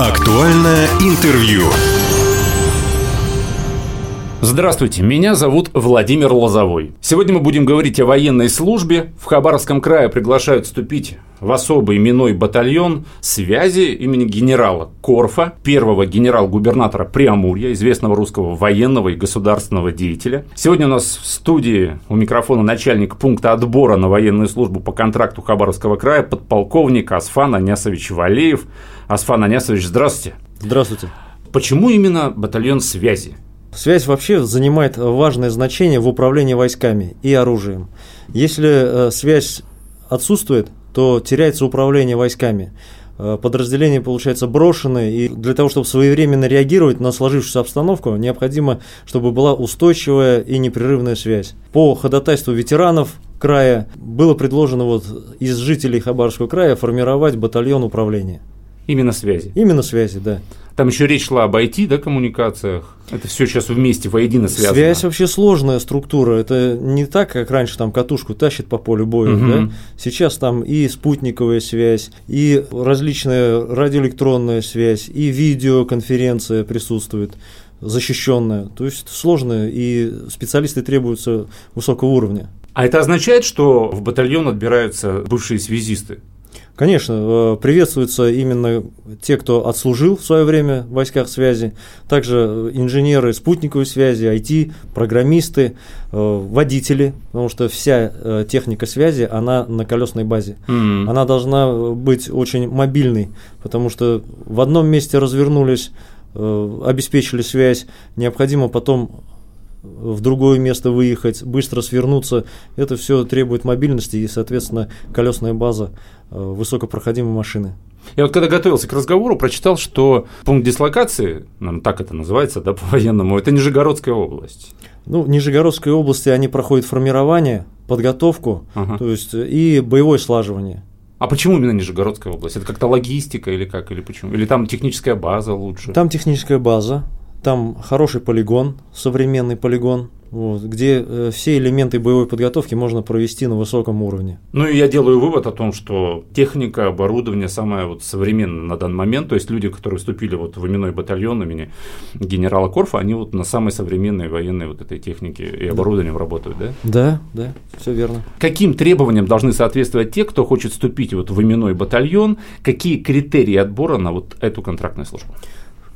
Актуальное интервью. Здравствуйте, меня зовут Владимир Лозовой. Сегодня мы будем говорить о военной службе. В Хабаровском крае приглашают вступить в особый именной батальон связи имени генерала Корфа, первого генерал-губернатора Приамурья, известного русского военного и государственного деятеля. Сегодня у нас в студии у микрофона начальник пункта отбора на военную службу по контракту Хабаровского края подполковник Асфан Анясович Валеев. Асфан Анясович, здравствуйте. Здравствуйте. Почему именно батальон связи? Связь вообще занимает важное значение в управлении войсками и оружием. Если э, связь отсутствует, то теряется управление войсками. Э, подразделения, получается, брошены, и для того, чтобы своевременно реагировать на сложившуюся обстановку, необходимо, чтобы была устойчивая и непрерывная связь. По ходатайству ветеранов края было предложено вот из жителей Хабаровского края формировать батальон управления. Именно связи. Именно связи, да. Там еще речь шла об IT, да, коммуникациях. Это все сейчас вместе, воедино связано. Связь вообще сложная структура. Это не так, как раньше там катушку тащит по полю боя. Мгм. Да? Сейчас там и спутниковая связь, и различная радиоэлектронная связь, и видеоконференция присутствует защищенная. То есть сложная, и специалисты требуются высокого уровня. А это означает, что в батальон отбираются бывшие связисты? Конечно, э, приветствуются именно те, кто отслужил в свое время в войсках связи, также э, инженеры спутниковой связи, IT, программисты, э, водители, потому что вся техника связи, она на колесной базе. М. Она должна быть очень мобильной, потому что в одном месте развернулись, обеспечили связь, необходимо потом в другое место выехать, быстро свернуться. Это все требует мобильности и, соответственно, колесная база э, высокопроходимой машины. Я вот когда готовился к разговору, прочитал, что пункт дислокации, наверное, так это называется, да, по-военному, это Нижегородская область. Ну, в Нижегородской области они проходят формирование, подготовку, Ага. то есть э, и боевое слаживание. А почему именно Нижегородская область? Это как-то логистика или как, или почему? Или там техническая база лучше? Там техническая база, там хороший полигон, современный полигон, вот, где э, все элементы боевой подготовки можно провести на высоком уровне. Ну и я делаю вывод о том, что техника, оборудование самое вот современное на данный момент, то есть люди, которые вступили вот в именной батальон имени генерала Корфа, они вот на самой современной военной вот этой технике и оборудованием работают, да? Да, да, все верно. Каким требованиям должны соответствовать те, кто хочет вступить вот в именной батальон? Какие критерии отбора на вот эту контрактную службу?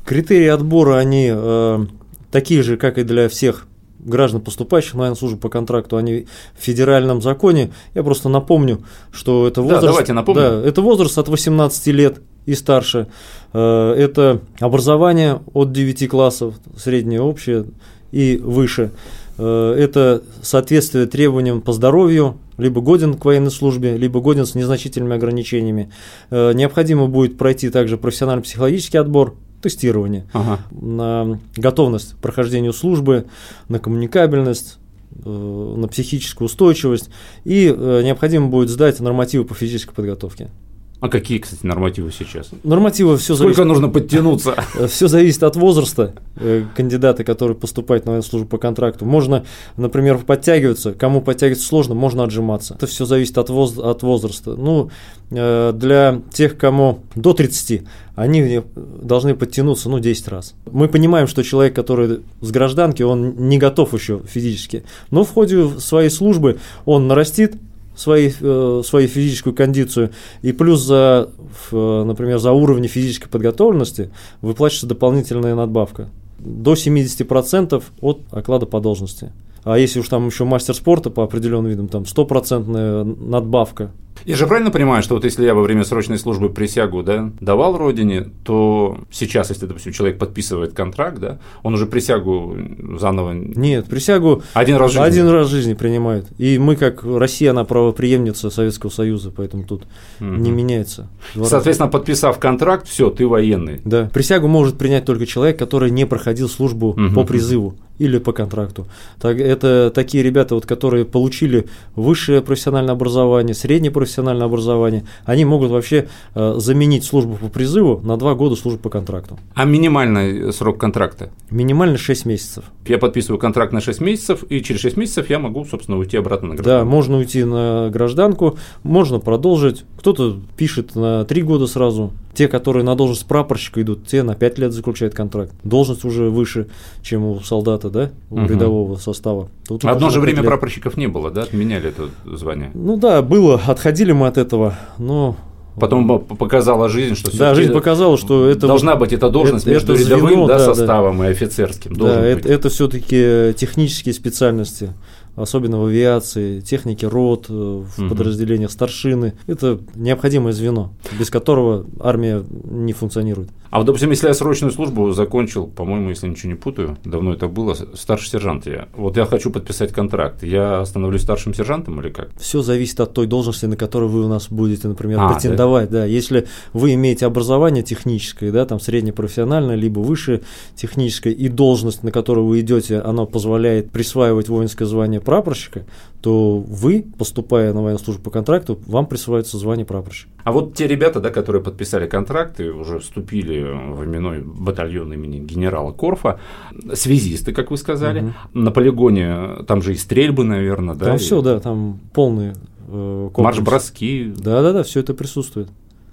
Критерии отбора, они э, такие же, как и для всех граждан, поступающих на военную службу по контракту, они в федеральном законе. Я просто напомню, что это Да, возраст... давайте напомним. Да, это возраст от 18 лет и старше. Э, Это образование от 9 классов, среднее, общее и выше. Э, Это соответствие требованиям по здоровью, либо годен к военной службе, либо годен с незначительными ограничениями. Э, Необходимо будет пройти также профессионально-психологический отбор, тестирование Ага. на готовность к прохождению службы, на коммуникабельность, э, на психическую устойчивость и э, необходимо будет сдать нормативы по физической подготовке. А какие, кстати, нормативы сейчас? Нормативы все Сколько зависит, нужно подтянуться? все зависит от возраста э, кандидата, который поступает на военную службу по контракту. Можно, например, подтягиваться, кому подтягиваться сложно, можно отжиматься. Это все зависит от, воз- от возраста. Ну, э, для тех, кому до 30, они должны подтянуться, ну, 10 раз. Мы понимаем, что человек, который с гражданки, он не готов еще физически. Но в ходе своей службы он нарастит свои, э, свою физическую кондицию, и плюс за, например, за уровни физической подготовленности выплачивается дополнительная надбавка до 70% от оклада по должности. А если уж там еще мастер спорта по определенным видам, там стопроцентная надбавка. Я же правильно понимаю, что вот если я во время срочной службы присягу да, давал родине, то сейчас, если, допустим, человек подписывает контракт, да, он уже присягу заново Нет, присягу один раз в жизни. один раз в жизни принимают. И мы, как Россия, она правоприемница Советского Союза, поэтому тут Мгм. не меняется. Два раза. Соответственно, подписав контракт, все, ты военный. Да. Присягу может принять только человек, который не проходил службу Мгм. по призыву или по контракту. Так, это такие ребята, вот, которые получили высшее профессиональное образование, среднее профессиональное образование. Они могут вообще э, заменить службу по призыву на два года службы по контракту. А минимальный срок контракта? Минимально 6 месяцев. Я подписываю контракт на 6 месяцев, и через 6 месяцев я могу, собственно, уйти обратно на Да, гражданку. можно уйти на гражданку, можно продолжить. Кто-то пишет на 3 года сразу. Те, которые на должность прапорщика идут, те на 5 лет заключают контракт. Должность уже выше, чем у солдата, да, у Мгм. рядового состава. Тут Одно же время лет. прапорщиков не было, да? Отменяли это звание. Ну да, было, отходили мы от этого, но... Потом показала жизнь, что Да, жизнь показала, что это... должна вот- быть эта должность это- между это рядовым звено, да, да, да. составом и офицерским. Да, быть. это, это все-таки технические специальности, особенно в авиации, техники рот, э, в Мгм. подразделениях старшины. Это необходимое звено, без которого армия не функционирует. А вот, допустим, если я срочную службу закончил, по-моему, если ничего не путаю, давно это было, старший сержант я. Вот я хочу подписать контракт. Я становлюсь старшим сержантом или как? Все зависит от той должности, на которую вы у нас будете, например, А, претендовать. Да? Если вы имеете образование техническое, да, там среднепрофессиональное, либо выше техническое, и должность, на которую вы идете, она позволяет присваивать воинское звание прапорщика, то вы, поступая на военную службу по контракту, вам присваивается звание прапорщика. А вот те ребята, да, которые подписали контракты, уже вступили в именной батальон имени генерала Корфа, связисты, как вы сказали, Мгм. на полигоне, там же и стрельбы, наверное, да? Там и все, да, там полный э, комплекс. Марш-броски. Да-да-да, все это присутствует.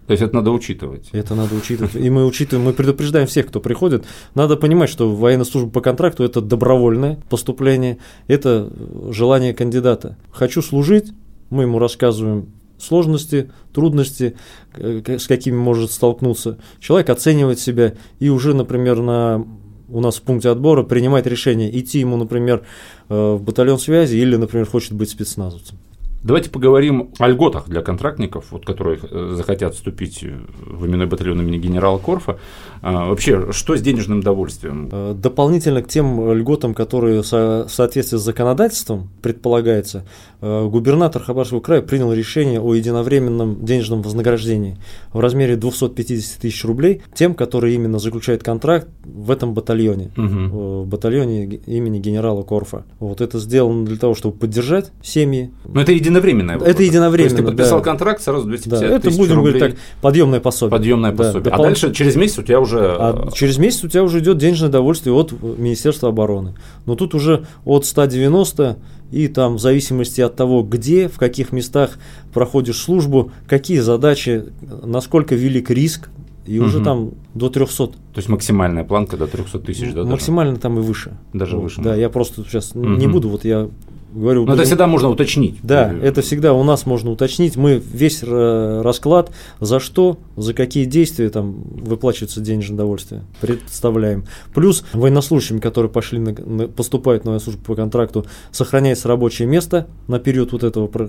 То есть это надо учитывать. Это надо учитывать. И мы учитываем, мы предупреждаем всех, кто приходит. Надо понимать, что военная служба по контракту это добровольное поступление, это желание кандидата. Хочу служить, мы ему рассказываем сложности, трудности, э, с какими может столкнуться. Человек оценивает себя и уже, например, на у нас в пункте отбора принимает решение идти ему, например, э, в батальон связи или, например, хочет быть спецназовцем. Давайте поговорим о льготах для контрактников, вот, которые э, захотят вступить в именной батальон имени генерала Корфа. А, вообще, что с денежным довольствием? Э, Дополнительно к тем льготам, которые в соответствии с законодательством предполагается, э, губернатор Хабаровского края принял решение о единовременном денежном вознаграждении в размере 250 тысяч рублей тем, которые именно заключают контракт в этом батальоне. Э, В батальоне имени генерала Корфа. Вот это сделано для того, чтобы поддержать семьи. Ну, это единовременное. Это выплата. единовременно, То есть ты подписал да. контракт, сразу Да, 250 это тысяч будем рублей. говорить так, подъемное пособие. Подъемное Да, пособие. А допол- дальше через месяц у тебя уже А через месяц у тебя уже идет денежное довольствие от Министерства обороны. Но тут уже от 190 и там в зависимости от того, где, в каких местах проходишь службу, какие задачи, насколько велик риск, и уже Мгм. там до 300. То есть максимальная планка до 300 тысяч, да? даже? Максимально там и выше. Даже Вот, выше Да, я просто сейчас не Мгм. буду, вот я говорю. Ну, это всегда можно уточнить. Да, Э, это всегда у нас можно уточнить. Мы весь э, расклад, за что, за какие действия там выплачивается денежное довольствие, представляем. Плюс военнослужащим, которые пошли на, на- поступают на службу по контракту, сохраняется рабочее место на период вот этого про-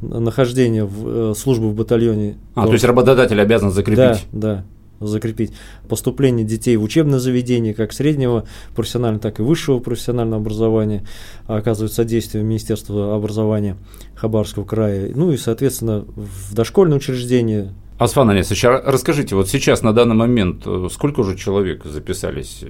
нахождения в э, службы в батальоне. А, то есть работодатель обязан закрепить. Да, да, закрепить поступление детей в учебное заведение, как среднего профессионального, так и высшего профессионального образования, оказывает содействие Министерства образования Хабаровского края, ну и, соответственно, в дошкольное учреждение. Асфан Анисович, а расскажите, вот сейчас на данный момент сколько уже человек записались э,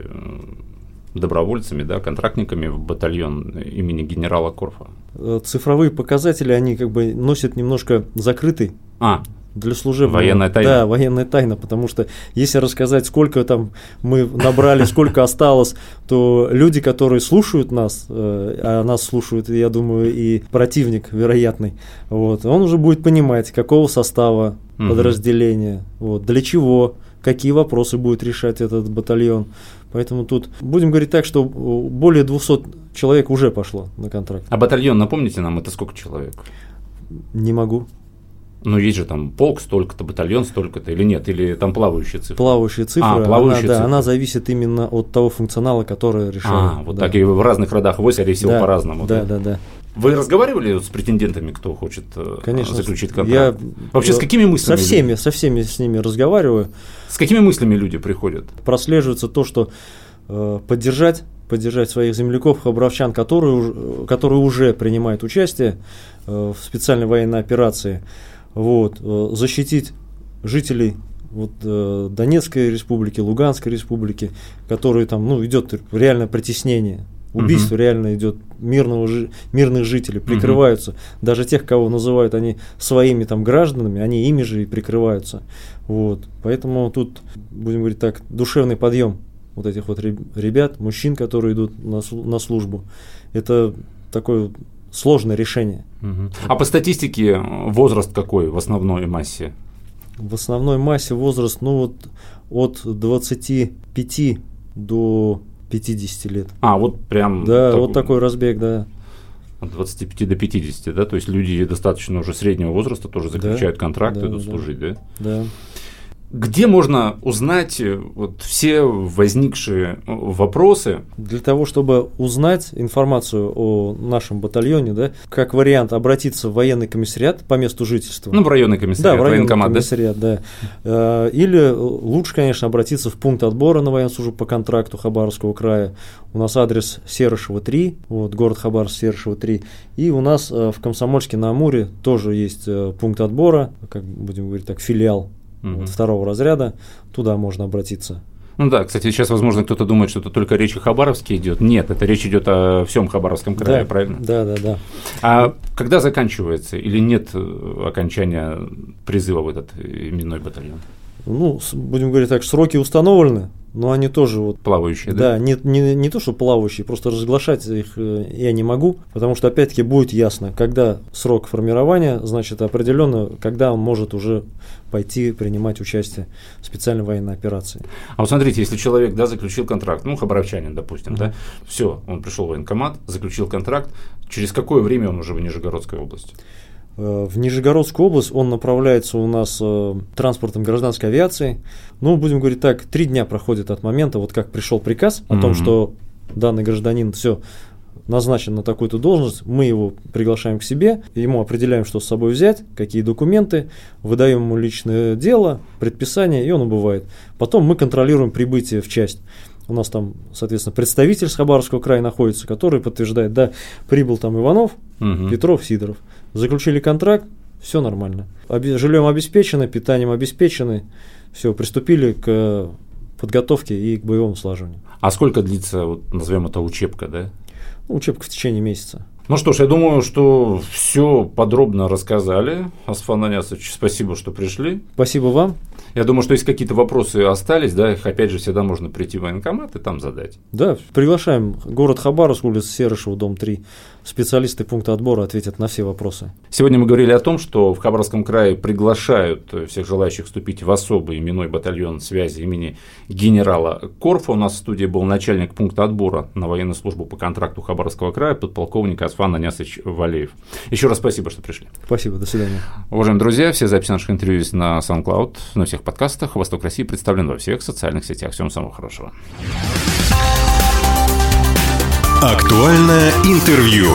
добровольцами, да, контрактниками в батальон имени генерала Корфа? Э, Цифровые показатели, они как бы носят немножко закрытый А, для служебного. Военная тайна. Да, военная тайна, потому что если рассказать, сколько там мы набрали, сколько осталось, то люди, которые слушают нас, э, а нас слушают, я думаю, и противник вероятный, вот, он уже будет понимать, какого состава подразделения, вот, для чего, какие вопросы будет решать этот батальон. Поэтому тут будем говорить так, что более 200 человек уже пошло на контракт. а батальон, напомните нам, это сколько человек? Не могу. Ну, есть же там полк столько-то, батальон столько-то, или нет, или там плавающие цифры? Плавающая цифра, А, плавающая она, да, она зависит именно от того функционала, который решает. А, вот да. так и в разных родах войск, скорее всего, Да, по-разному. Да, да, да. Вы разговаривали с претендентами, кто хочет э, Конечно. заключить Я контракт? Вообще, с э, какими мыслями? Со всеми, со всеми с ними разговариваю. С какими мыслями люди приходят? Прослеживается то, что э, поддержать, поддержать своих земляков, хабаровчан, которые, уж- которые уже принимают участие э, в специальной военной операции, вот, э, защитить жителей вот, э, Донецкой республики, Луганской республики, которые там, ну, идет реальное притеснение. Убийство Мгм. реально идет мирного, жи- мирных жителей, прикрываются. Даже тех, кого называют они своими там гражданами, они ими же и прикрываются. Вот. Поэтому тут, будем говорить так, душевный подъем вот этих вот реб- ребят, мужчин, которые идут на, на службу. Это такое вот сложное решение. А по статистике э, возраст какой в основной массе В основной массе возраст, ну вот от 25 до 50 лет. А, вот прям... Да, так... вот такой разбег, да. От 25 до 50, да? То есть люди достаточно уже среднего возраста тоже заключают да, контракты, да, идут да, служить, да? Да. Где можно узнать э, вот все возникшие э, вопросы? Для того, чтобы узнать информацию о нашем батальоне, да, как вариант обратиться в военный комиссариат по месту жительства. Ну, в районный комиссариат, да, в районный комиссариат, да. да. Э, или лучше, конечно, обратиться в пункт отбора на военную службу по контракту Хабаровского края. У нас адрес Серышева 3, вот, город Хабаровск, Серышева 3. И у нас в Комсомольске на Амуре тоже есть пункт отбора, как будем говорить так, филиал угу. вот, второго разряда, туда можно обратиться. Ну да, кстати, сейчас, возможно, кто-то думает, что это только речь о Хабаровске идет. Нет, это речь идет о всем Хабаровском крае, да, правильно? Да, да, да. А когда заканчивается или нет э, окончания призыва в этот именной батальон? Ну, будем говорить так, сроки установлены, но они тоже вот... Плавающие, да? Да, не, не, не то, что плавающие, просто разглашать их э, я не могу, потому что, опять-таки, будет ясно, когда срок формирования, значит, определенно, когда он может уже пойти принимать участие в специальной военной операции. А вот смотрите, если человек, да, заключил контракт, ну, хабаровчанин, допустим, mm-hmm. да, все, он пришел в военкомат, заключил контракт, через какое время он уже в Нижегородской области? Э, в Нижегородскую область он направляется у нас э, транспортом гражданской авиации. Ну, будем говорить так, три дня проходит от момента, вот как пришел приказ о mm-hmm. том, что данный гражданин все назначен на такую-то должность, мы его приглашаем к себе, ему определяем, что с собой взять, какие документы, выдаем ему личное дело, предписание, и он убывает. Потом мы контролируем прибытие в часть. У нас там, соответственно, представитель с Хабаровского края находится, который подтверждает, да, прибыл там Иванов, угу. Петров, Сидоров. Заключили контракт, все нормально. Жильем обеспечено, питанием обеспечены, все, приступили к подготовке и к боевому слаживанию. А сколько длится, вот, назовем это учебка, да? Ну, учебка в течение месяца. Ну что ж, я думаю, что все подробно рассказали. Асфан Анясович, спасибо, что пришли. Спасибо вам. Я думаю, что если какие-то вопросы остались, да, их опять же всегда можно прийти в военкомат и там задать. Да, приглашаем. Город Хабаровск, улица Серышева, дом 3. Специалисты пункта отбора ответят на все вопросы. Сегодня мы говорили о том, что в Хабаровском крае приглашают всех желающих вступить в особый именной батальон связи имени генерала Корфа. У нас в студии был начальник пункта отбора на военную службу по контракту Хабаровского края, подполковник Асфан Анясович Валеев. Еще раз спасибо, что пришли. Спасибо, до свидания. Уважаемые друзья, все записи наших интервью есть на SoundCloud, на всех подкастах. Восток России представлен во всех социальных сетях. Всем самого хорошего. Актуальное интервью.